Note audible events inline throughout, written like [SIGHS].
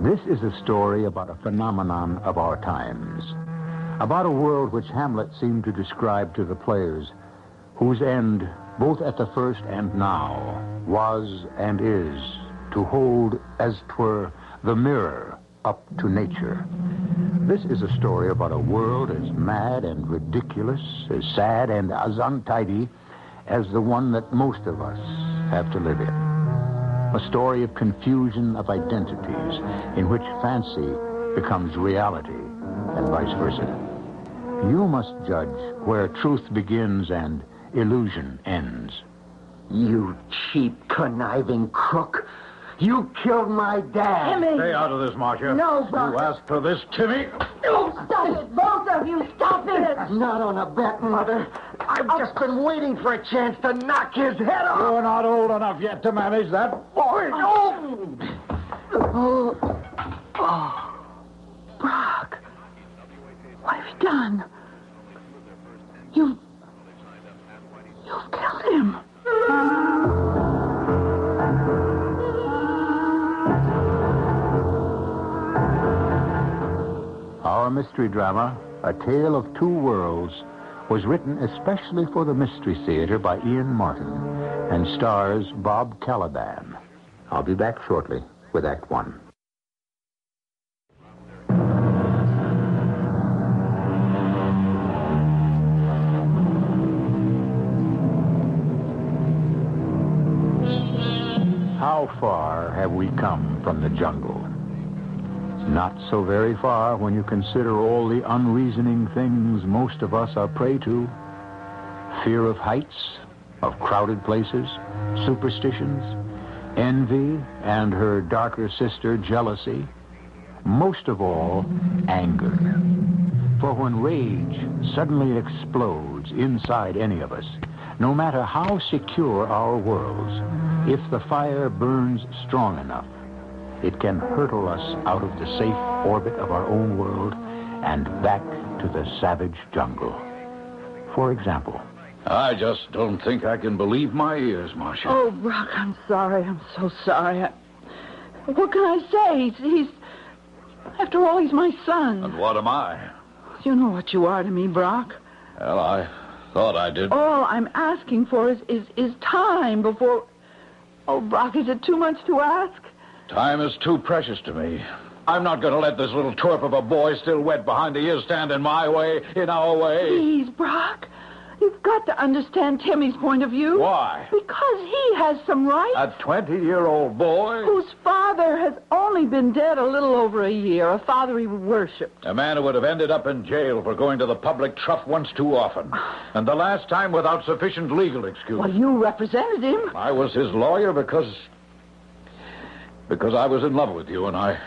This is a story about a phenomenon of our times. About a world which Hamlet seemed to describe to the players, whose end, both at the first and now, was and is to hold, as twere, the mirror up to nature. This is a story about a world as mad and ridiculous, as sad and as untidy as the one that most of us have to live in. A story of confusion of identities in which fancy becomes reality and vice versa. You must judge where truth begins and illusion ends. You cheap, conniving crook. You killed my dad. Timmy! Stay out of this, Marcia. No, Buck. You asked for this, Timmy. Stop it, both of you! Stop it! Not on a bet, Mother. I've oh. just been waiting for a chance to knock his head off. You're not old enough yet to manage that, boy. Oh! Oh! Oh! Brock! What have you done? You... You've killed him. Our mystery drama, A Tale of Two Worlds, was written especially for the Mystery Theater by Ian Martin and stars Bob Kaliban. I'll be back shortly with Act One. How far have we come from the jungle? Not so very far when you consider all the unreasoning things most of us are prey to. Fear of heights, of crowded places, superstitions, envy, and her darker sister, jealousy. Most of all, anger. For when rage suddenly explodes inside any of us, no matter how secure our worlds, if the fire burns strong enough, it can hurtle us out of the safe orbit of our own world and back to the savage jungle. For example, I just don't think I can believe my ears, Marcia. Oh, Brock, I'm sorry. I'm so sorry. I... What can I say? He's, he's. After all, he's my son. And what am I? You know what you are to me, Brock. Well, I thought I did. All I'm asking for is, is, is time before. Oh, Brock, is it too much to ask? Time is too precious to me. I'm not going to let this little twerp of a boy still wet behind the ears stand in my way, in our way. Please, Brock. You've got to understand Timmy's point of view. Why? Because he has some rights. A 20 year old boy? Whose father has only been dead a little over a year, a father he worshipped. A man who would have ended up in jail for going to the public trough once too often. And the last time without sufficient legal excuse. Well, you represented him. I was his lawyer because. Because I was in love with you and I.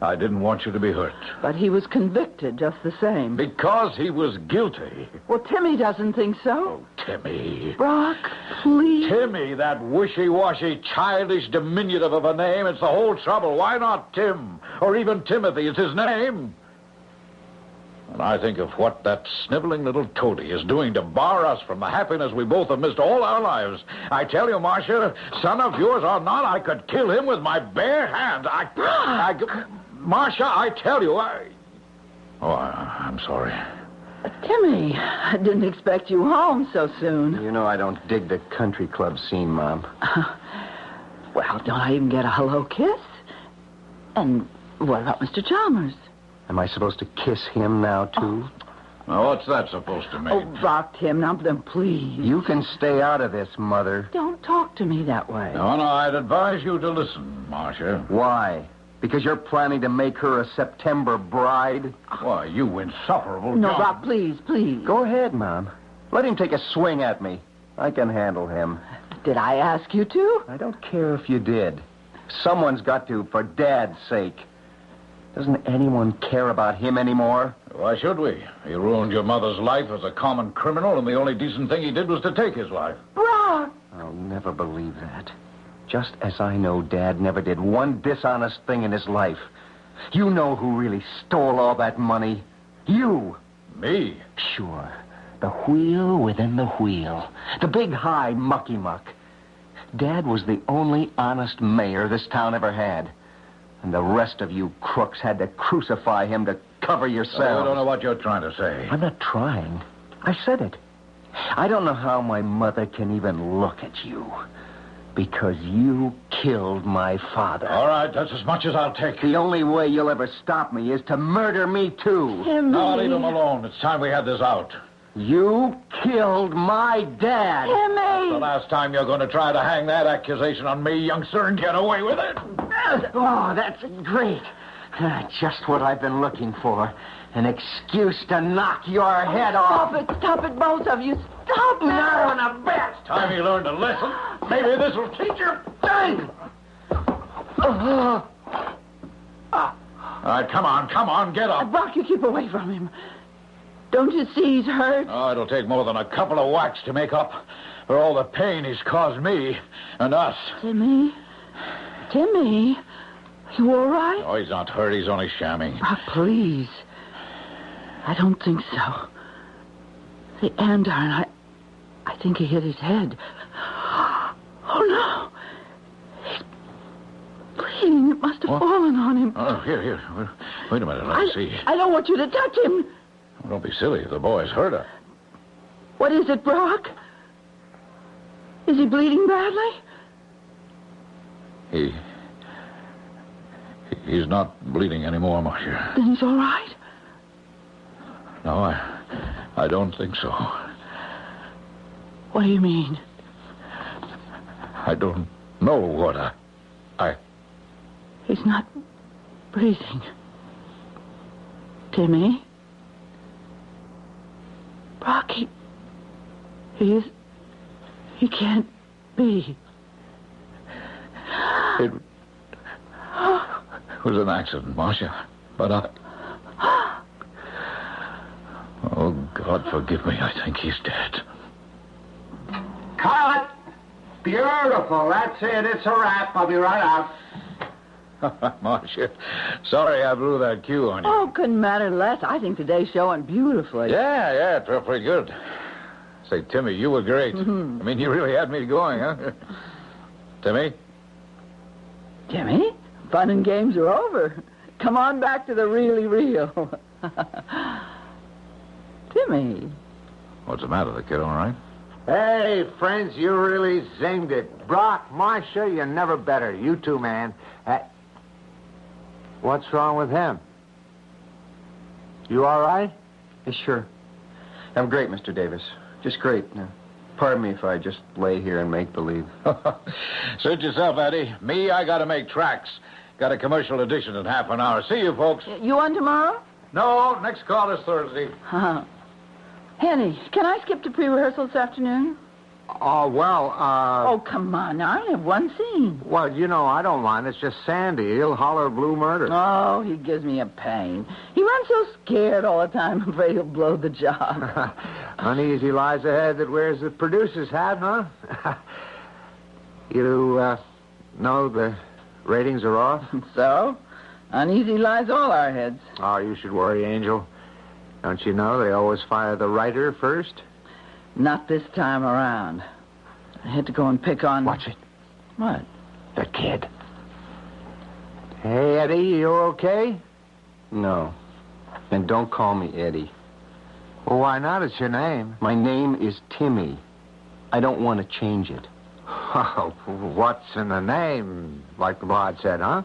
I didn't want you to be hurt. But he was convicted just the same. Because he was guilty. Well, Timmy doesn't think so. Oh, Timmy. Brock, please. Timmy, that wishy-washy, childish diminutive of a name. It's the whole trouble. Why not Tim? Or even Timothy. It's his name. And I think of what that sniveling little toady is doing to bar us from the happiness we both have missed all our lives. I tell you, Marcia, son of yours or not, I could kill him with my bare hands. I... I Marcia, I tell you, I... Oh, I, I'm sorry. Timmy, I didn't expect you home so soon. You know I don't dig the country club scene, Mom. [LAUGHS] Well, don't I even get a hello kiss? And what about Mr. Chalmers? Am I supposed to kiss him now, too? Now, what's that supposed to mean? Oh, Brock, Tim, now then, please. You can stay out of this, Mother. Don't talk to me that way. No, no, I'd advise you to listen, Marcia. Why? Because you're planning to make her a September bride? Why, you insufferable No, John. Brock, please, please. Go ahead, Mom. Let him take a swing at me. I can handle him. Did I ask you to? I don't care if you did. Someone's got to, for Dad's sake. Doesn't anyone care about him anymore? Why should we? He ruined your mother's life as a common criminal, and the only decent thing he did was to take his life. Brock! I'll never believe that. Just as I know Dad never did one dishonest thing in his life. You know who really stole all that money. You. Me? Sure. The wheel within the wheel. The big high mucky muck. Dad was the only honest mayor this town ever had. And the rest of you crooks had to crucify him to cover yourselves. I don't know what you're trying to say. I'm not trying. I said it. I don't know how my mother can even look at you. Because you killed my father. All right, that's as much as I'll take. The only way you'll ever stop me is to murder me, too. Timmy. Now, leave him alone. It's time we had this out. You killed my dad. The last time you're going to try to hang that accusation on me, youngster, and get away with it. Oh, that's great. Ah, Just what I've been looking for. An excuse to knock your oh, head off. Stop it, stop it, both of you. Stop it! Not on a bet. Time you learned a lesson. Maybe this will teach you. Dang. Uh-huh. Ah. All right, come on, come on, get up. Uh, Brock, you keep away from him. Don't you see he's hurt? Oh, it'll take more than a couple of whacks to make up for all the pain he's caused me and us. Timmy? Timmy? You all right? No, he's not hurt. He's only shamming. Brock, ah, please. I don't think so. The andarn, I, I think he hit his head. Oh, no. He's bleeding. It must have What? fallen on him. Oh, here, here. Wait- a minute. Let I, me see. I don't want you to touch him. Oh, don't be silly. The boy's hurt her. What is it, Brock? Is he bleeding badly? He. He's not bleeding anymore, Marcia. Then he's all right. No, I. I don't think so. What do you mean? I don't know what I. I. He's not breathing. Timmy? Brock, he. He's. He can't be. It was an accident, Marcia. But I. Oh, God forgive me. I think he's dead. Cut! Beautiful. That's it. It's a wrap. I'll be right out. [LAUGHS] Marcia, sorry I blew that cue on you. Oh, couldn't matter less. I think today's show went beautifully. Yeah, yeah, it felt pretty good. Say, Timmy, you were great. Mm-hmm. I mean, you really had me going, huh? Timmy? Timmy, fun and games are over. Come on back to the really real. [LAUGHS] Timmy. What's the matter? The kid all right? Hey, friends, you really zinged it. Brock, Marcia, you're never better. You too, man. Uh, what's wrong with him? You all right? Yeah, sure. I'm great, Mr. Davis. Just great. Now, pardon me if I just lay here and make believe. [LAUGHS] Suit yourself, Eddie. Me, I gotta make tracks. Got a commercial edition in half an hour. See you, folks. You on tomorrow? No, next call is Thursday. Uh-huh. [LAUGHS] Henny, can I skip to pre-rehearsal this afternoon? Oh, well, uh... Oh, come on. I only have one scene. Well, you know, I don't mind. It's just Sandy. He'll holler blue murder. Oh, he gives me a pain. He runs so scared all the time, [LAUGHS] I'm afraid he'll blow the job. [LAUGHS] Uneasy lies ahead that wears the producer's hat, huh? [LAUGHS] you, uh, know the ratings are off? so, uneasy lies all our heads. Oh, you should worry, Angel. Don't you know they always fire the writer first? Not this time around. I had to go and pick on... Watch it. What? The kid. Hey, Eddie, you okay? No. And don't call me Eddie. Well, why not? It's your name. My name is Timmy. I don't want to change it. Oh, what's in the name? Like the bard said, huh?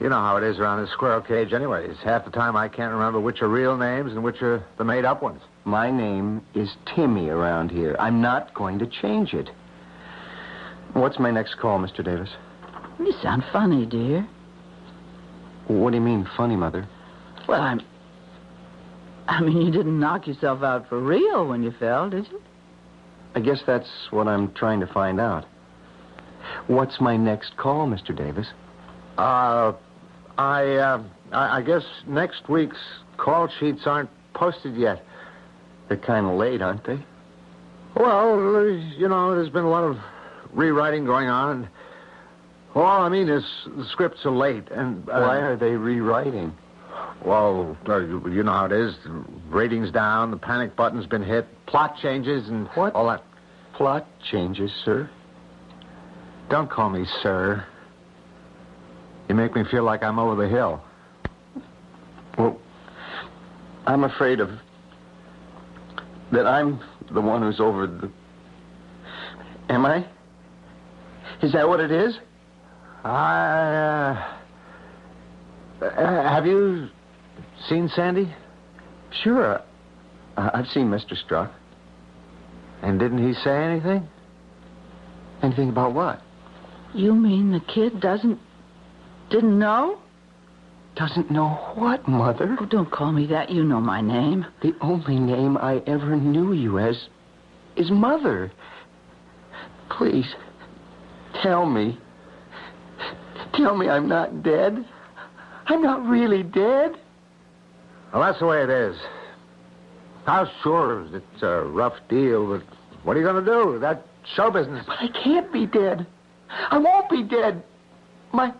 You know how it is around this squirrel cage, anyways. Half the time I can't remember which are real names and which are the made up ones. My name is Timmy around here. I'm not going to change it. What's my next call, Mr. Davis? You sound funny, dear. What do you mean, funny, Mother? Well, I'm. I mean, you didn't knock yourself out for real when you fell, did you? I guess that's what I'm trying to find out. What's my next call, Mr. Davis? Uh, I, uh, I, I guess next week's call sheets aren't posted yet. They're kind of late, aren't they? Well, you know, there's been a lot of rewriting going on. All I mean is the scripts are late, and uh, Why are they rewriting? Well, uh, you you know how it is. The ratings down, the panic button's been hit, plot changes, and What? all that. Plot changes, sir. Don't call me sir. You make me feel like I'm over the hill. Well, I'm afraid of that I'm the one who's over the. Am I? Is that what it is? I. Uh, uh, have you seen Sandy? Sure. I- I've seen Mr. Struck. And didn't he say anything? Anything about what? You mean the kid doesn't. didn't know? Doesn't know what, Mother? Oh, don't call me that. You know my name. The only name I ever knew you as is Mother. Please, tell me. Tell me I'm not dead. I'm not really dead. Well, that's the way it is. Now, sure, it's a rough deal, but what are you going to do? That show business. But I can't be dead. I won't be dead. My,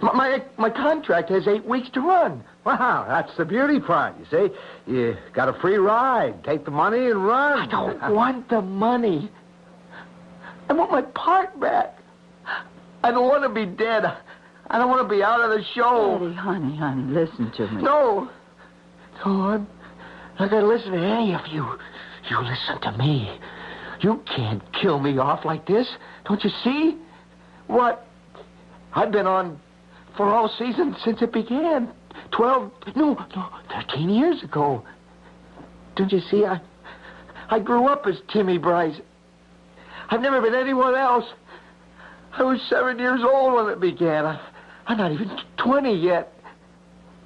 my, my, my contract has eight weeks to run. Wow, that's the beauty part, you see. You got a free ride. Take the money and run. I don't want the money. I want my part back. I don't want to be dead. I don't want to be out of the show. Eddie, honey, honey, listen to me. No. No, I'm not going to listen to any of you. You listen to me. You can't kill me off like this. Don't you see? What? I've been on for all seasons since it began. Twelve, no, no, thirteen years ago. Don't you see? I, I grew up as Timmy Bryce. I've never been anyone else. I was seven years old when it began. I, I'm not even 20 yet.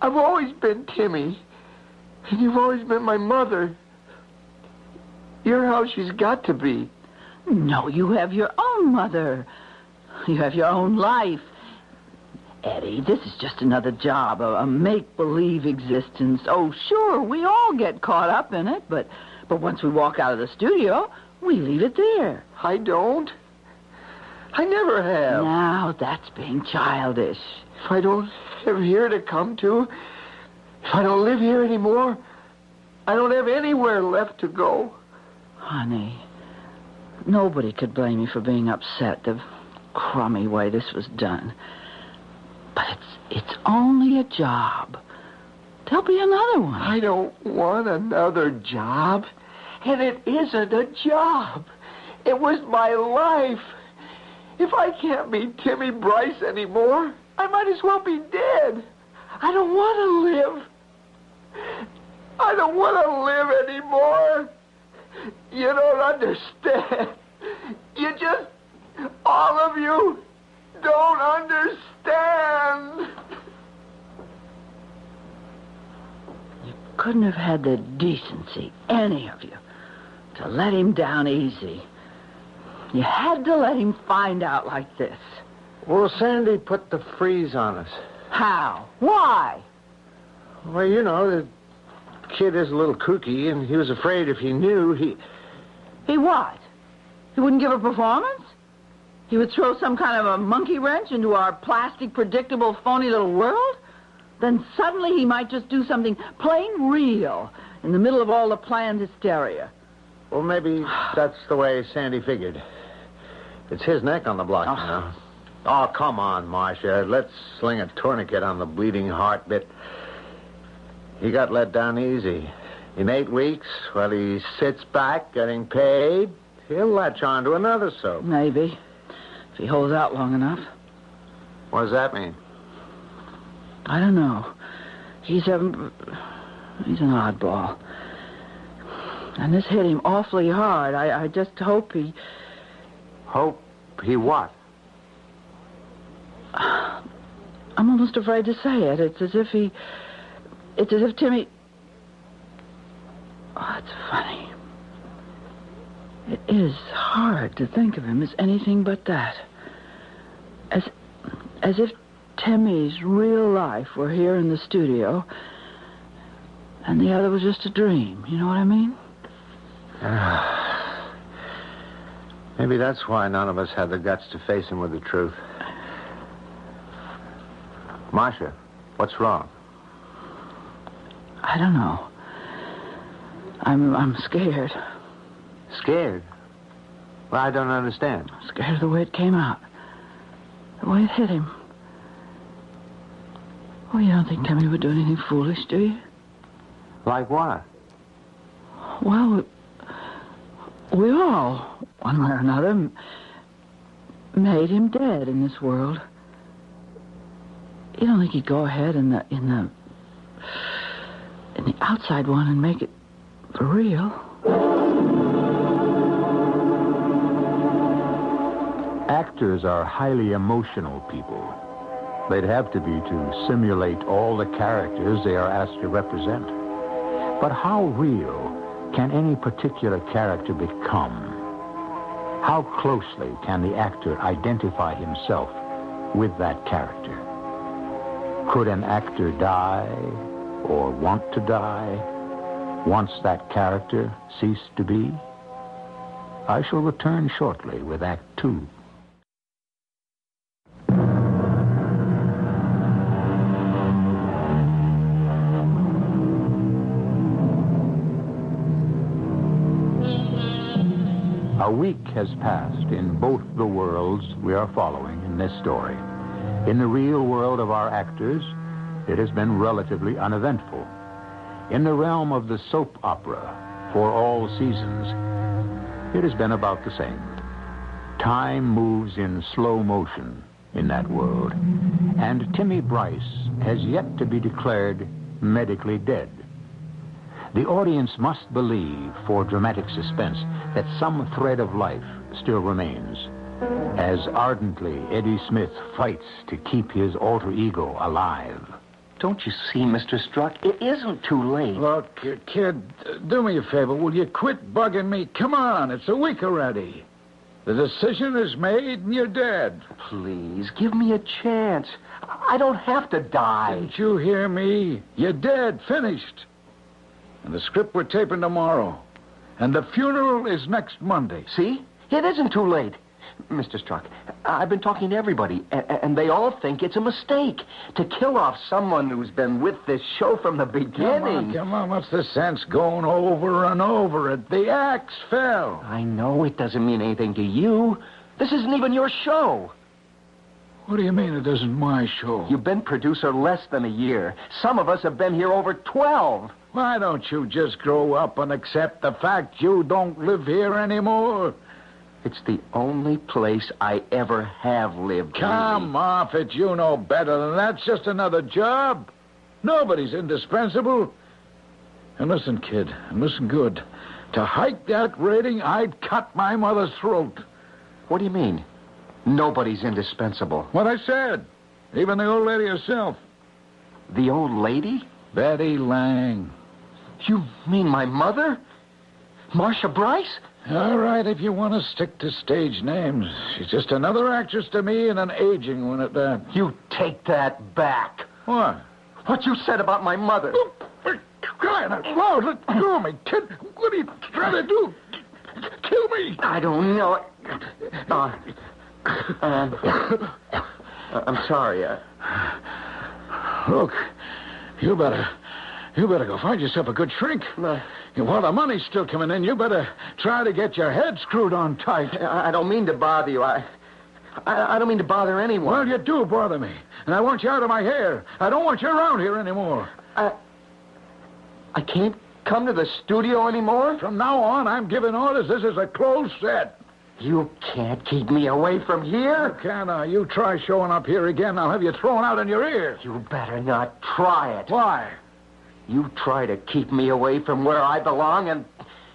I've always been Timmy. And you've always been my mother. You're how she's got to be. No, you have your own mother. You have your own life. Eddie, this is just another job, a, a make-believe existence. Oh, sure, we all get caught up in it, but but once we walk out of the studio, we leave it there. I don't. I never have. Now, that's being childish. If I don't have here to come to, if I don't live here anymore, I don't have anywhere left to go. Honey, nobody could blame you for being upset the crummy way this was done. But it's it's only a job. There'll be another one. I don't want another job. And it isn't a job. It was my life. If I can't be Timmy Bryce anymore, I might as well be dead. I don't want to live. I don't want to live anymore. You don't understand. You just, all of you, don't understand. You couldn't have had the decency, any of you, to let him down easy. You had to let him find out like this. Well, Sandy put the freeze on us. How? Why? Well, you know, the kid is a little kooky, and he was afraid if he knew, he. He what? He wouldn't give a performance? He would throw some kind of a monkey wrench into our plastic, predictable, phony little world? Then suddenly he might just do something plain real in the middle of all the planned hysteria. Well, maybe that's the way Sandy figured. It's his neck on the block Oh. now. Ah. Oh, come on, Marcia. Let's sling a tourniquet on the bleeding heart bit. He got let down easy. In eight weeks, while he sits back getting paid, he'll latch on to another soap. Maybe. If he holds out long enough. What does that mean? I don't know. He's a. He's an oddball. And this hit him awfully hard. I, I just hope he. Hope he what? I'm almost afraid to say it. It's as if he. It's as if Timmy. Oh, it's funny. It is hard to think of him as anything but that. As, as if Timmy's real life were here in the studio, and the other was just a dream. You know what I mean? [SIGHS] Maybe that's why none of us had the guts to face him with the truth. Marcia, what's wrong? I don't know. I'm I'm scared. Scared? Well, I don't understand. Scared of the way it came out. The way it hit him. Oh, you don't think Timmy would do anything foolish, do you? Like what? Well, we, we all, one way or another, made him dead in this world. You don't think he'd go ahead in the in the in the outside one and make it for real? Actors are highly emotional people. They'd have to be to simulate all the characters they are asked to represent. But how real can any particular character become? How closely can the actor identify himself with that character? Could an actor die or want to die once that character ceased to be? I shall return shortly with Act Two. A week has passed in both the worlds we are following in this story. In the real world of our actors, it has been relatively uneventful. In the realm of the soap opera, for all seasons, it has been about the same. Time moves in slow motion in that world, and Timmy Bryce has yet to be declared medically dead. The audience must believe, for dramatic suspense, that some thread of life still remains. As ardently Eddie Smith fights to keep his alter ego alive. Don't you see, Mr. Struck? It isn't too late. Look, kid, do me a favor. Will you quit bugging me? Come on, it's a week already. The decision is made and you're dead. Please, give me a chance. I don't have to die. Didn't you hear me? You're dead, finished. And the script we're taping tomorrow. And the funeral is next Monday. See? It isn't too late. Mr. Struck, I've been talking to everybody, and, and they all think it's a mistake to kill off someone who's been with this show from the beginning. Come on, come on. What's the sense going over and over it? The axe fell. I know it doesn't mean anything to you. This isn't even your show. What do you mean it isn't my show? You've been producer less than a year. Some of us have been here over 12. Why don't you just grow up and accept the fact you don't live here anymore? It's the only place I ever have lived. Come Lee. off it. You know better than that. It's just another job. Nobody's indispensable. And listen, kid, and listen good. To hike that rating, I'd cut my mother's throat. What do you mean? Nobody's indispensable. What I said. Even the old lady herself. The old lady? Betty Lang. You mean my mother? Marcia Bryce? All right, if you want to stick to stage names. She's just another actress to me and an aging one at that. You take that back. What? What you said about my mother. Oh, crying out loud, let go of me, kid. What are you trying to do? Kill me. I don't know. Uh, um, I'm sorry. Uh, Look, you better, you better go find yourself a good shrink. Uh, While the money's still coming in, you better try to get your head screwed on tight. I, I don't mean to bother you. I, I, I don't mean to bother anyone. Well, you do bother me, and I want you out of my hair. I don't want you around here anymore. I, I can't come to the studio anymore? From now on, I'm giving orders. This is a closed set. You can't keep me away from here. Can I? You try showing up here again, I'll have you thrown out in your ear. You better not try it. Why? You try to keep me away from where I belong, and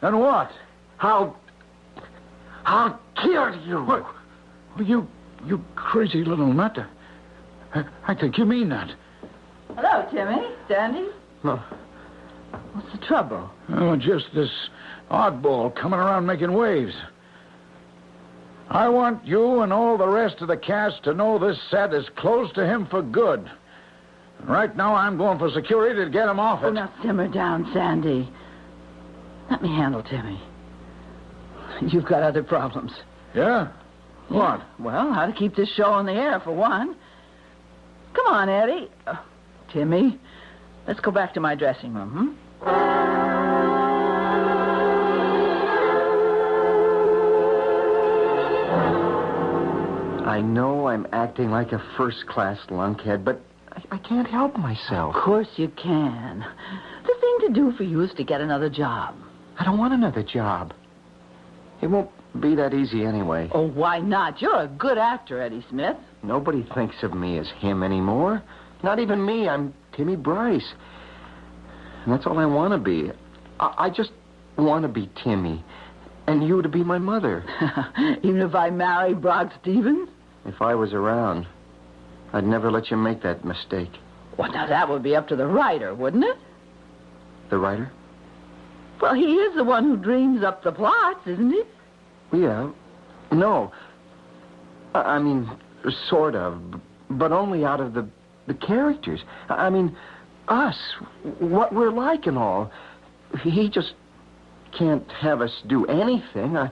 And what? I'll. I'll kill you. What? You, you crazy little nut. I, I think you mean that. Hello, Timmy. Sandy? No. What's the trouble? Oh, just this oddball coming around making waves. I want you and all the rest of the cast to know this set is closed to him for good. Right now, I'm going for security to get him off Oh, it. now simmer down, Sandy. Let me handle Timmy. You've got other problems. Yeah? What? Well, how to keep this show on the air, for one. Come on, Eddie. Uh, Timmy, let's go back to my dressing room, hmm? I know I'm acting like a first class lunkhead, but I, I can't help myself. Of course you can. The thing to do for you is to get another job. I don't want another job. It won't be that easy anyway. Oh, why not? You're a good actor, Eddie Smith. Nobody thinks of me as him anymore. Not even me. I'm Timmy Bryce. And that's all I want to be. I, I just want to be Timmy. And you to be my mother. [LAUGHS] Even if I marry Brock Stevens? If I was around, I'd never let you make that mistake. Well, now that would be up to the writer, wouldn't it? The writer? Well, he is the one who dreams up the plots, isn't he? Yeah. No. I I mean, sort of, but only out of the the characters. I I mean, us, what we're like and all. He just can't have us do anything. I,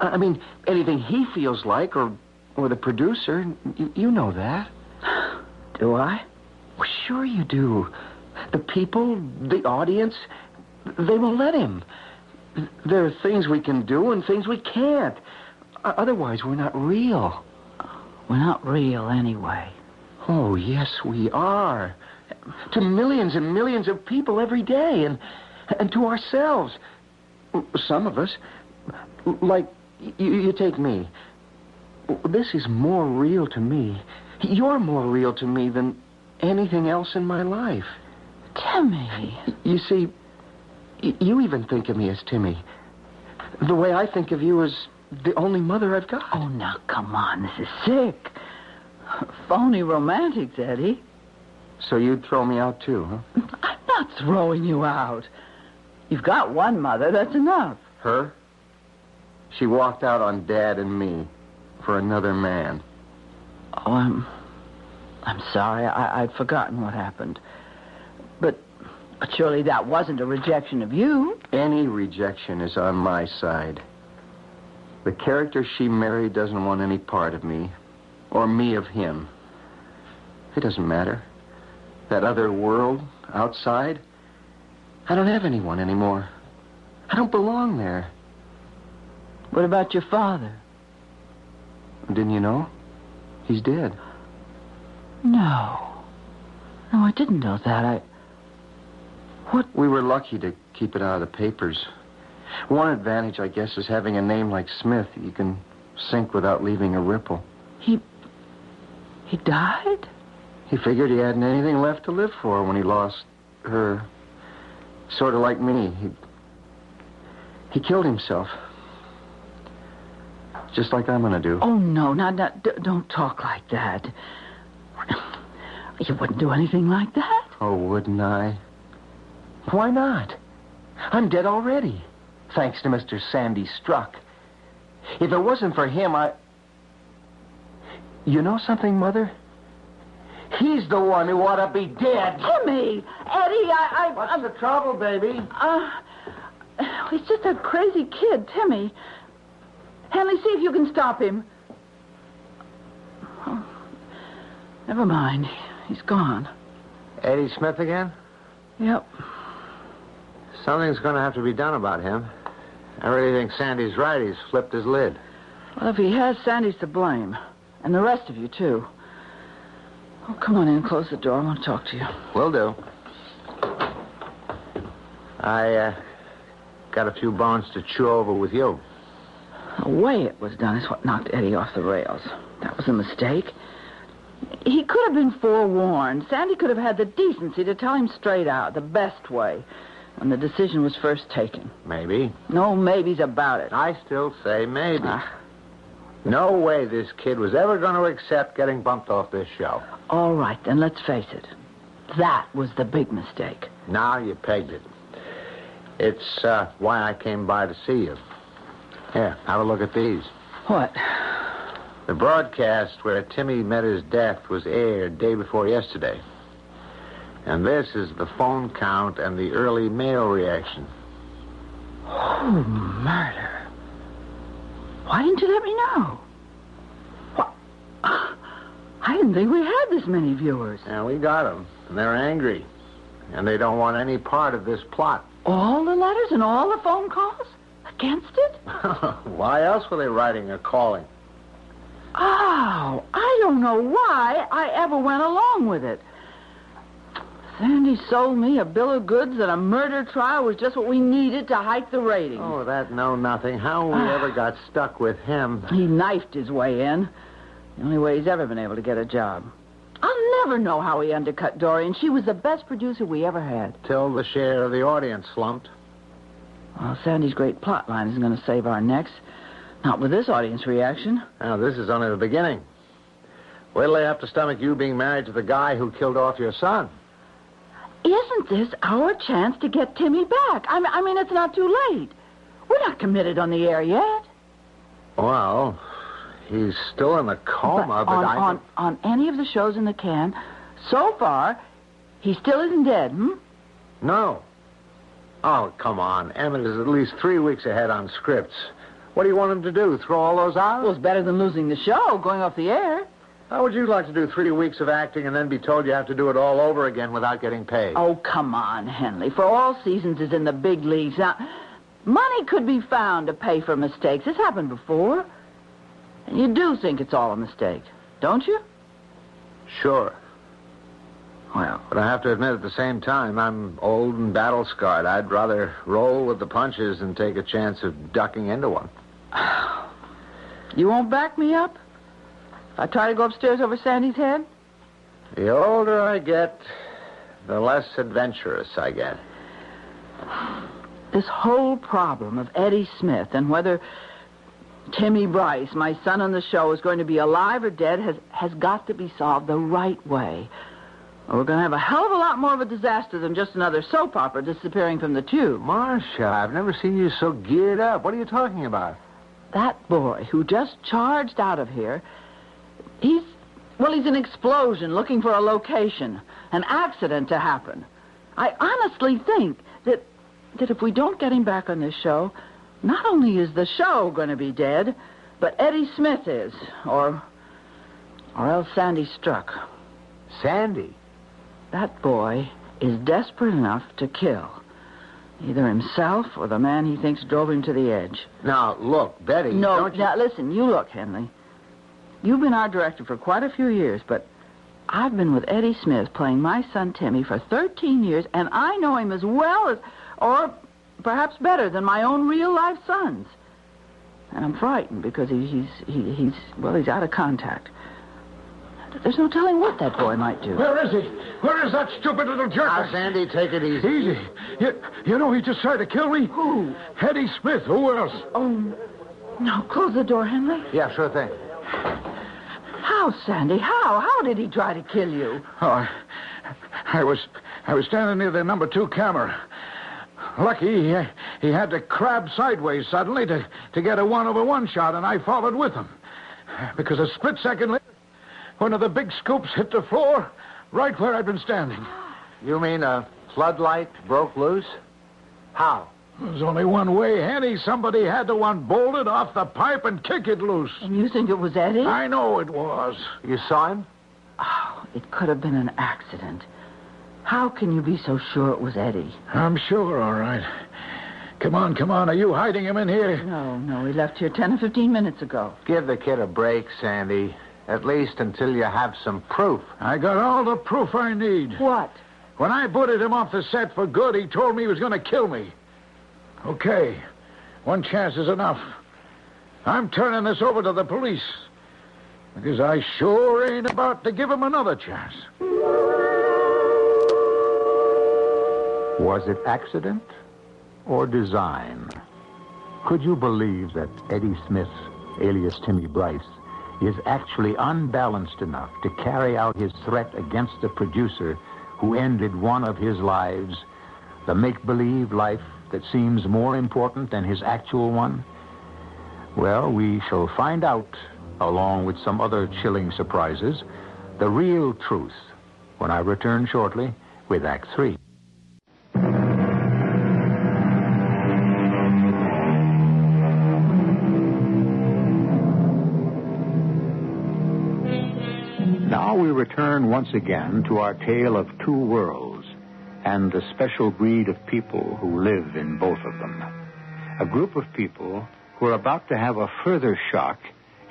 I mean, anything he feels like, or or the producer. You, you know that. [SIGHS] Do I? Well, sure you do. The people, the audience, they won't let him. There are things we can do and things we can't. Otherwise, we're not real. We're not real anyway. Oh, yes, we are. To millions and millions of people every day, and and to ourselves. Some of us, like you, you take me. This is more real to me. You're more real to me than anything else in my life. Timmy. You see, you even think of me as Timmy. The way I think of you is the only mother I've got. Oh, now, come on. This is sick. Phony romantics, Eddie. So you'd throw me out too, huh? I'm not throwing you out. You've got one mother, that's enough. Her? She walked out on Dad and me for another man. Oh, I'm. I'm sorry. I, I'd forgotten what happened. But, but surely that wasn't a rejection of you. Any rejection is on my side. The character she married doesn't want any part of me, or me of him. It doesn't matter. That other world outside, I don't have anyone anymore. I don't belong there. What about your father? Didn't you know? He's dead. No. No, I didn't know that. I. What? We were lucky to keep it out of the papers. One advantage, I guess, is having a name like Smith. You can sink without leaving a ripple. He. He died? He figured he hadn't anything left to live for when he lost her. Sort of like me. He. He killed himself. Just like I'm going to do. Oh, no, not, not, d- don't talk like that. You wouldn't do anything like that. Oh, wouldn't I? Why not? I'm dead already, thanks to Mr. Sandy Struck. If it wasn't for him, I. You know something, Mother? He's the one who ought to be dead. Timmy! Eddie, I. I What's I'm- the trouble, baby? Uh, he's just a crazy kid, Timmy. Hanley, see if you can stop him. Oh, never mind. He's gone. Eddie Smith again? Yep. Something's going to have to be done about him. I really think Sandy's right. He's flipped his lid. Well, if he has, Sandy's to blame. And the rest of you, too. Oh, come on in. Close the door. I want to talk to you. Will do. I, uh, got a few bones to chew over with you. The way it was done is what knocked Eddie off the rails. That was a mistake. He could have been forewarned. Sandy could have had the decency to tell him straight out, the best way, when the decision was first taken. Maybe. No maybes about it. I still say maybe. Ah. No way this kid was ever going to accept getting bumped off this show. All right, then let's face it. That was the big mistake. Now you pegged it. It's uh, why I came by to see you. Here, have a look at these. What? The broadcast where Timmy met his death was aired day before yesterday. And this is the phone count and the early mail reaction. Oh, murder. Why didn't you let me know? What? I didn't think we had this many viewers. And we got them, and they're angry. And they don't want any part of this plot. All the letters and all the phone calls? Against it? [LAUGHS] why else were they writing or calling? Oh, I don't know why I ever went along with it. Sandy sold me a bill of goods that a murder trial was just what we needed to hike the ratings. Oh, that know nothing. How we Ah. ever got stuck with him. He knifed his way in. The only way he's ever been able to get a job. I'll never know how he undercut Dorian. She was the best producer we ever had. Till the share of the audience slumped. Well, Sandy's great plot line isn't going to save our necks. Not with this audience reaction. Now, this is only the beginning. Wait till they have to stomach you being married to the guy who killed off your son. Isn't this our chance to get Timmy back? I mean, I mean, it's not too late. We're not committed on the air yet. Well, he's still in a coma, but, on, I. on, on any of the shows in the can, so far, he still isn't dead, hmm? No. Oh, come on. Emmett is at least three weeks ahead on scripts. What do you want him to do? Throw all those out? Well, it's better than losing the show, going off the air. How would you like to do three weeks of acting and then be told you have to do it all over again without getting paid? Oh, come on, Henley. For all seasons is in the big leagues. Now, money could be found to pay for mistakes. It's happened before. And you do think it's all a mistake, don't you? Sure. Well, But I have to admit at the same time, I'm old and battle scarred. I'd rather roll with the punches than take a chance of ducking into one. [SIGHS] you won't back me up? I try to go upstairs over Sandy's head? The older I get, the less adventurous I get. [SIGHS] This whole problem of Eddie Smith and whether Timmy Bryce, my son on the show, is going to be alive or dead has, has got to be solved the right way. We're going to have a hell of a lot more of a disaster than just another soap opera disappearing from the tube. Marcia, I've never seen you so geared up. What are you talking about? That boy who just charged out of here, he's, well, he's an explosion looking for a location, an accident to happen. I honestly think that, that if we don't get him back on this show, not only is the show going to be dead, but Eddie Smith is, or, or else Sandy Struck. Sandy? That boy is desperate enough to kill. Either himself or the man he thinks drove him to the edge. Now, look, Betty. No, don't you... now listen, you look, Henley. You've been our director for quite a few years, but I've been with Eddie Smith playing my son Timmy for 13 years, and I know him as well as, or perhaps better than my own real life sons. And I'm frightened because he, he's, he, he's, well, he's out of contact. There's no telling what that boy might do. Where is he? Where is that stupid little jerk? Now, Sandy, take it easy. Easy. You, you know he just tried to kill me? Who? Eddie Smith. Who else? Oh, no. Close the door, Henley. Yeah, sure thing. How, Sandy? How? How did he try to kill you? Oh, I, I was I was standing near the number two camera. Lucky he, he had to crab sideways suddenly to, to get a one over one shot, and I followed with him. Because a split second later, one of the big scoops hit the floor right where I'd been standing. You mean a floodlight broke loose? How? There's only one way, Henny. Somebody had to unbolt it off the pipe and kick it loose. And you think it was Eddie? I know it was. You saw him? Oh, it could have been an accident. How can you be so sure it was Eddie? I'm sure, all right. Come on, come on. Are you hiding him in here? No, no. He left here 10 or 15 minutes ago. Give the kid a break, Sandy. At least until you have some proof. I got all the proof I need. What? When I booted him off the set for good, he told me he was going to kill me. Okay. One chance is enough. I'm turning this over to the police. Because I sure ain't about to give him another chance. Was it accident or design? Could you believe that Eddie Smith, alias Timmy Bryce, is actually unbalanced enough to carry out his threat against the producer who ended one of his lives, the make believe life that seems more important than his actual one? Well, we shall find out, along with some other chilling surprises, the real truth when I return shortly with Act 3. Return once again to our tale of two worlds and the special breed of people who live in both of them. A group of people who are about to have a further shock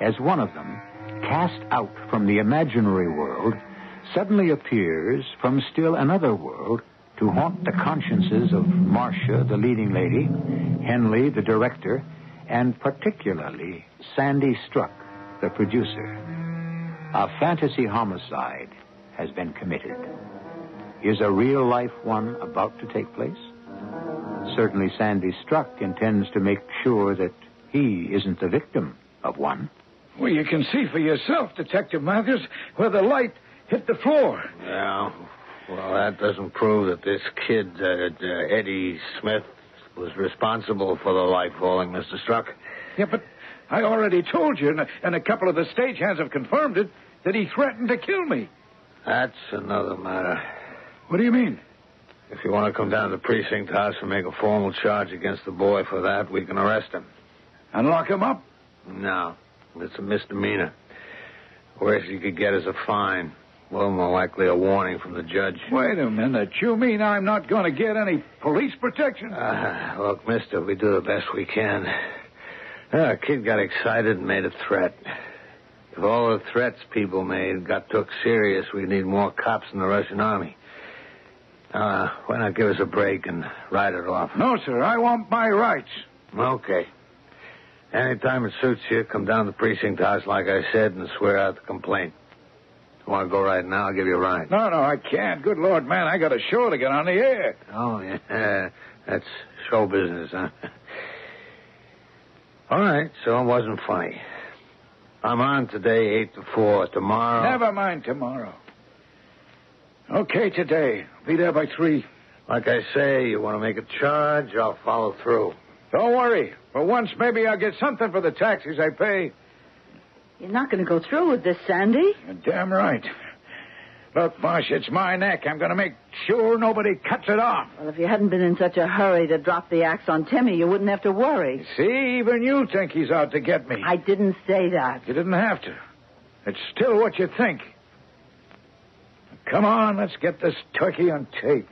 as one of them, cast out from the imaginary world, suddenly appears from still another world to haunt the consciences of Marcia, the leading lady, Henley, the director, and particularly Sandy Struck, the producer. A fantasy homicide has been committed. Is a real life one about to take place? Certainly, Sandy Struck intends to make sure that he isn't the victim of one. Well, you can see for yourself, Detective Matthews, where the light hit the floor. Yeah. Well, that doesn't prove that this kid, uh, uh, Eddie Smith, was responsible for the light falling, Mr. Struck. Yeah, but I already told you, and a, couple of the stagehands have confirmed it, that he threatened to kill me. That's another matter. What do you mean? If you want to come down to the precinct house and make a formal charge against the boy for that, we can arrest him. And lock him up? No. It's a misdemeanor. Worst you could get is a fine. Well, more likely a warning from the judge. Wait a minute. You mean I'm not going to get any police protection? Uh, look, mister, we do the best we can. Uh, a kid got excited and made a threat. If all the threats people made got took serious, we'd need more cops in the Russian army. Uh, why not give us a break and ride it off? No, sir. I want my rights. Okay. Anytime it suits you, come down to the precinct house, like I said, and swear out the complaint. You want to go right now? I'll give you a ride. No, no, I can't. Good Lord, man, I got a show to get on the air. Oh, yeah. [LAUGHS] That's show business, huh? All right, so it wasn't funny. I'm on today, 8 to 4. Tomorrow. Never mind tomorrow. Okay, today. Be there by three. Like I say, you want to make a charge, I'll follow through. Don't worry. For once, maybe I'll get something for the taxis I pay. You're not going to go through with this, Sandy. You're damn right. Look, Marsh, it's my neck. I'm going to make sure nobody cuts it off. Well, if you hadn't been in such a hurry to drop the axe on Timmy, you wouldn't have to worry. See, even you think he's out to get me. I didn't say that. You didn't have to. It's still what you think. Come on, let's get this turkey on tape.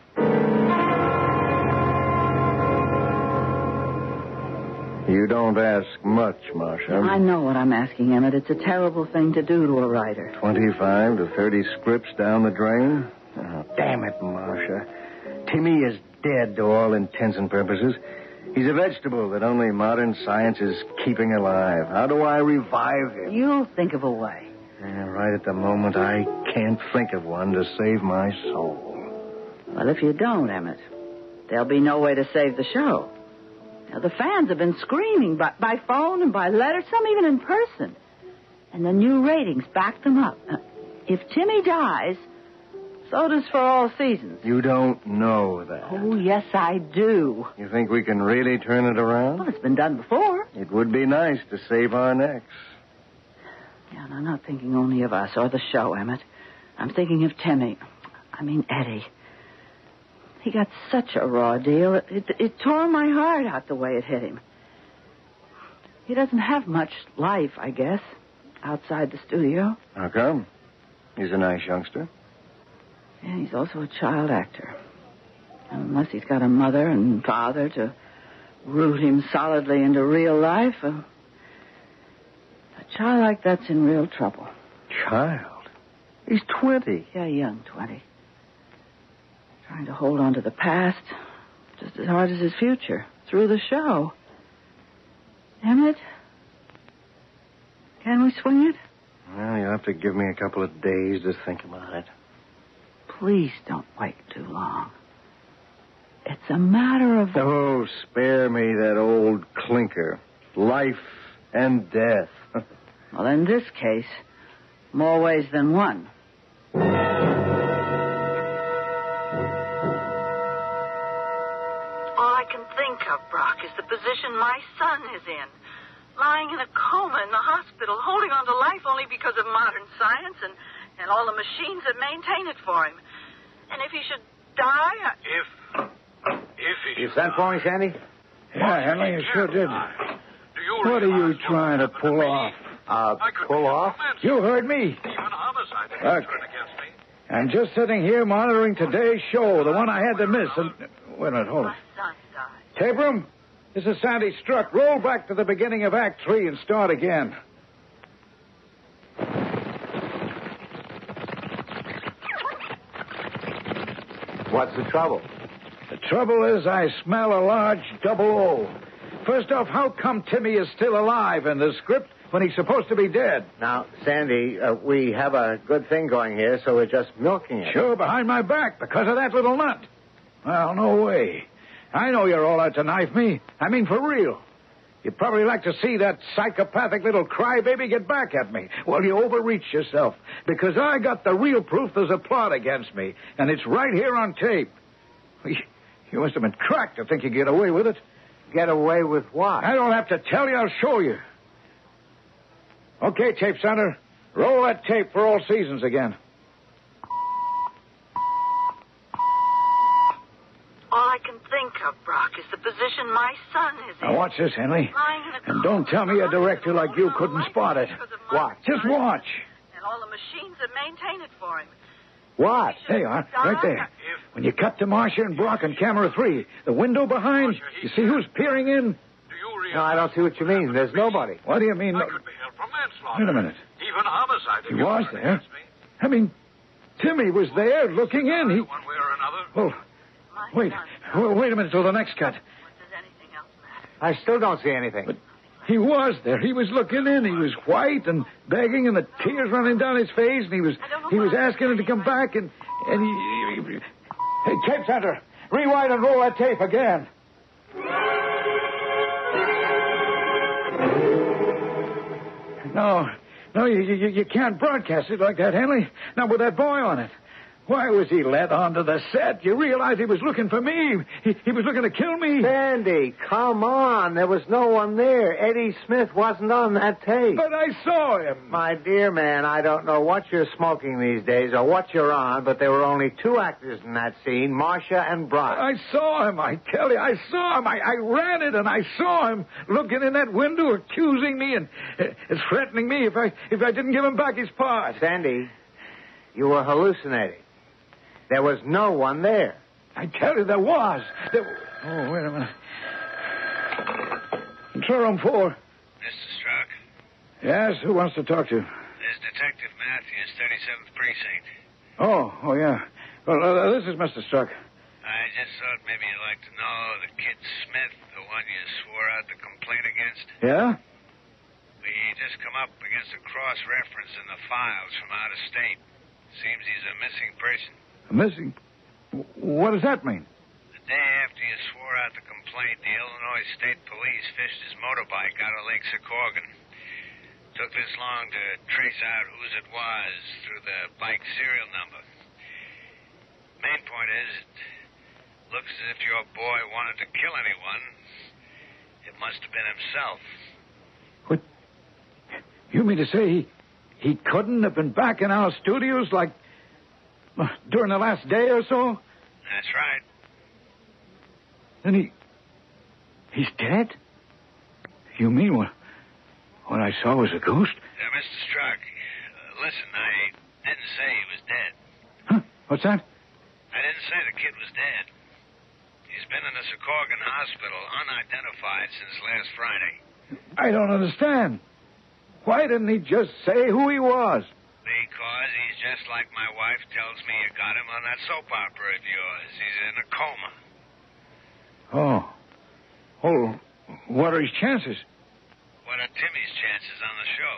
Don't ask much, Marcia. I know what I'm asking, Emmett. It's a terrible thing to do to a writer. 25 to 30 scripts down the drain? Oh, damn it, Marcia. Timmy is dead to all intents and purposes. He's a vegetable that only modern science is keeping alive. How do I revive him? You'll think of a way. Yeah, right at the moment, I can't think of one to save my soul. Well, if you don't, Emmett, there'll be no way to save the show. Now, the fans have been screaming by, by phone and by letter, some even in person. And the new ratings back them up. Uh, if Timmy dies, so does for all seasons. You don't know that. Oh, yes, I do. You think we can really turn it around? Well, it's been done before. It would be nice to save our necks. Yeah, and I'm not thinking only of us or the show, Emmett. I'm thinking of Timmy. I mean, Eddie. He got such a raw deal. It, it, it tore my heart out the way it hit him. He doesn't have much life, I guess, outside the studio. How come? He's a nice youngster. And he's also a child actor. Unless he's got a mother and father to root him solidly into real life, a, a child like that's in real trouble. Child? He's 20. Yeah, young 20. Trying to hold on to the past just as hard as his future through the show. Emmett, can we swing it? Well, you'll have to give me a couple of days to think about it. Please don't wait too long. It's a matter of. Oh, spare me that old clinker. Life and death. [LAUGHS] well, in this case, more ways than one. Position my son is in. Lying in a coma in the hospital, holding on to life only because of modern science and, and all the machines that maintain it for him. And if he should die. I... If. If he You sent for me, Sandy? Yeah, Henley, you sure did. Do you What are you trying to pull off? Uh, pull off? You heard me. Even homicide if Look. against me. I'm just sitting here monitoring today's show, the one I had to miss. And wait a minute, hold it. Son died. Tape room, this is Sandy Struck. Roll back to the beginning of Act Three and start again. What's the trouble? The trouble is, I smell a large double O. First off, how come Timmy is still alive in the script when he's supposed to be dead? Now, Sandy, uh, we have a good thing going here, so we're just milking it. Sure, behind my back, because of that little nut. Well, no way. I know you're all out to knife me. I mean, for real. You'd probably like to see that psychopathic little crybaby get back at me. Well, you overreach yourself, because I got the real proof there's a plot against me, and it's right here on tape. You must have been cracked to think you get away with it. Get away with what? I don't have to tell you, I'll show you. Okay, tape center. Roll that tape for all seasons again. All I can think of, Brock, is the position my son is in. Now watch this, Henley. Lying in a And don't tell me a director like you couldn't spot it. Watch. Just watch. And all the machines that maintain it for him. What? There you are, right there. When you cut to Marcia and Brock on camera three, the window behind, you see who's peering in? Do you realize No, I don't see what you mean. There's nobody. What do you mean? I no- could be held for manslaughter? Wait a minute. Even homicide if He was there. I mean, Timmy was there looking in. He. One way or another. Well, wait. Son. Well, wait a minute till the next cut. What does anything else matter? I still don't see anything. But he was there. He was looking in. He was white and begging, and the tears running down his face. And he was he was asking him to come back. And and he, he- hey, tape center, rewind and roll that tape again. No, no, you, you, you can't broadcast it like that, Henley. Not with that boy on it. Why was he let onto the set? You realize he was looking for me. He, he was looking to kill me. Sandy, come on. There was no one there. Eddie Smith wasn't on that tape. But I saw him. My dear man, I don't know what you're smoking these days or what you're on, but there were only two actors in that scene, Marcia and Brock. I saw him. I tell you, I saw him. I, I ran it and I saw him looking in that window, accusing me and uh, threatening me if I if I didn't give him back his part. Sandy, you were hallucinating. There was no one there. I tell you, there was. There... Oh, wait a minute. Control room four. Mr. Struck, Yes, who wants to talk to? you? there's Detective Matthews, 37th Precinct. Oh, oh yeah. Well, uh, this is Mr. Struck. I just thought maybe you'd like to know the kid Smith, the one you swore out the complaint against. Yeah? We just come up against a cross reference in the files from out of state. Seems he's a missing person. Missing. What does that mean? The day after you swore out the complaint, the Illinois State Police fished his motorbike out of Lake Secorgan. Took this long to trace out whose it was through the bike serial number. Main point is, it looks as if your boy wanted to kill anyone. It must have been himself. What? You mean to say he, he couldn't have been back in our studios like [LAUGHS] during the last day or so? That's right. Then he. He's dead? You mean what, what I saw was a ghost? Uh, Mr. Struck, uh, listen, I didn't say he was dead. Huh? What's that? I didn't say the kid was dead. He's been in the Secorgan hospital unidentified since last Friday. I don't understand. Why didn't he just say who he was? Because he's just like my wife tells me you got him on that soap opera of yours. He's in a coma. Oh. Oh, what are his chances? What are Timmy's chances on the show?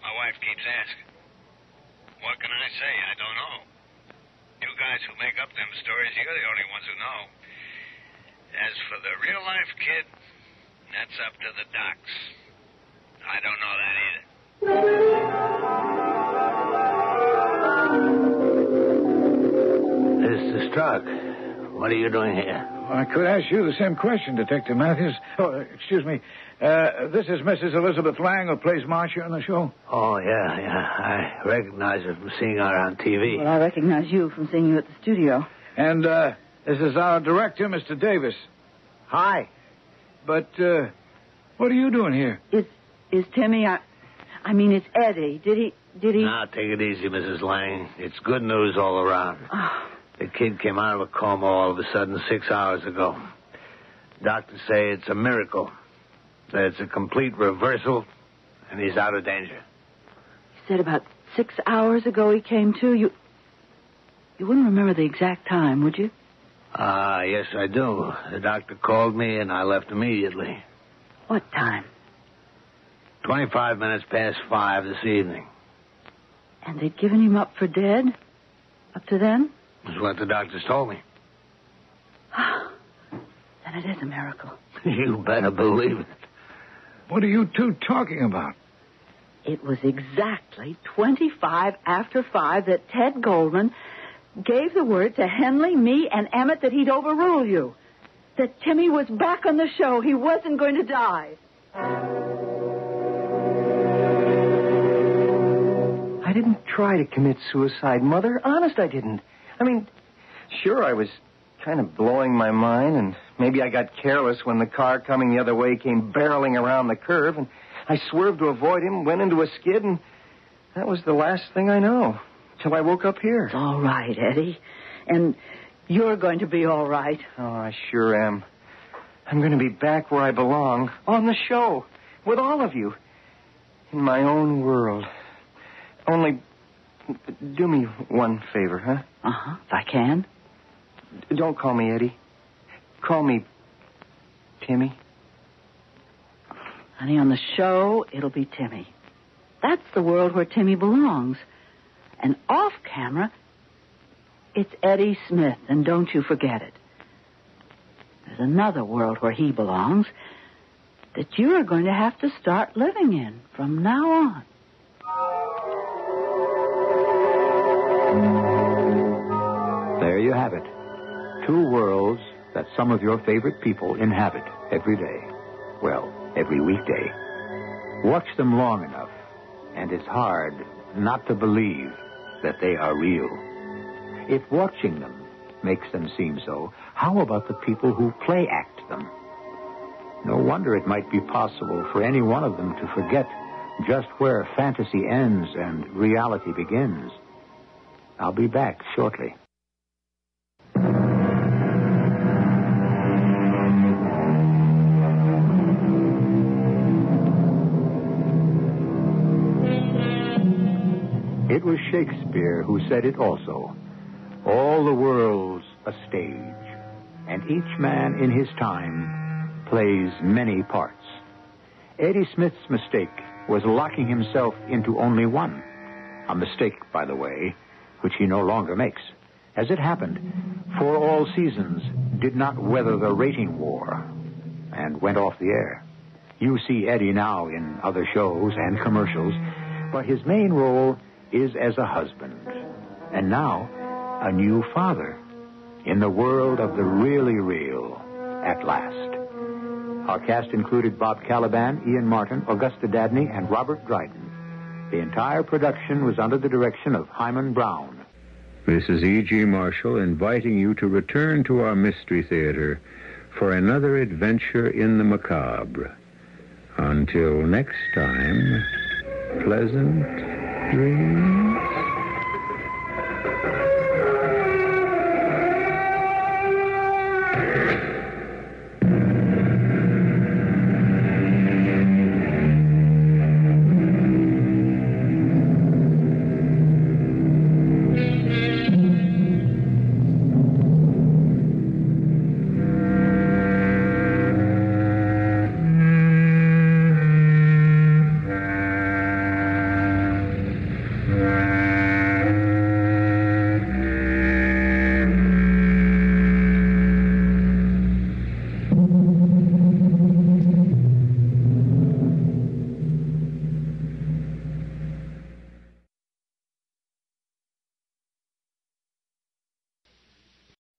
My wife keeps asking. What can I say? I don't know. You guys who make up them stories, you're the only ones who know. As for the real life kid, that's up to the docs. I don't know that either. Mr. What are you doing here? I could ask you the same question, Detective Matthews. Oh, excuse me. Uh, this is Mrs. Elizabeth Lang, who plays Marcia on the show. Oh, yeah, yeah. I recognize her from seeing her on TV. Well, I recognize you from seeing you at the studio. And uh, this is our director, Mr. Davis. Hi. But uh, what are you doing here? Is is Timmy? I, I mean, it's Eddie. Did he? Did he? Now, take it easy, Mrs. Lang. It's good news all around. Oh, The kid came out of a coma all of a sudden six hours ago. Doctors say it's a miracle. That it's a complete reversal, and he's out of danger. you said about six hours ago he came to. You. You wouldn't remember the exact time, would you? Ah, yes, I do. The doctor called me, and I left immediately. What time? Twenty-five minutes past five this evening. And they'd given him up for dead. Up to then. Is what the doctors told me. Ah, [GASPS] then it is a miracle. [LAUGHS] you better believe it. What are you two talking about? It was exactly 25 after 5 that Ted Goldman gave the word to Henley, me, and Emmett that he'd overrule you. That Timmy was back on the show. He wasn't going to die. I didn't try to commit suicide, Mother. Honest, I didn't. I mean, sure, I was kind of blowing my mind, and maybe I got careless when the car coming the other way came barreling around the curve, and I swerved to avoid him, went into a skid, and that was the last thing I know. Till I woke up here. It's all right, Eddie. And you're going to be all right. Oh, I sure am. I'm going to be back where I belong, on the show, with all of you, in my own world. Only, do me one favor, huh? Uh huh. If I can. Don't call me Eddie. Call me Timmy. Honey, on the show, it'll be Timmy. That's the world where Timmy belongs. And off camera, it's Eddie Smith, and don't you forget it. There's another world where he belongs that you are going to have to start living in from now on. You have it. Two worlds that some of your favorite people inhabit every day. Well, every weekday. Watch them long enough, and it's hard not to believe that they are real. If watching them makes them seem so, how about the people who play act them? No wonder it might be possible for any one of them to forget just where fantasy ends and reality begins. I'll be back shortly. Shakespeare who said it also. All the world's a stage, and each man in his time plays many parts. Eddie Smith's mistake was locking himself into only one. A mistake, by the way, which he no longer makes. As it happened, For All Seasons did not weather the rating war and went off the air. You see Eddie now in other shows and commercials, but his main role is as a husband. And now, a new father in the world of the really real at last. Our cast included Bob Kaliban, Ian Martin, Augusta Dabney, and Robert Dryden. The entire production was under the direction of Himan Brown. Is E.G. Marshall inviting you to return to our Mystery Theater for another adventure in the macabre. Until next time, pleasant dreams.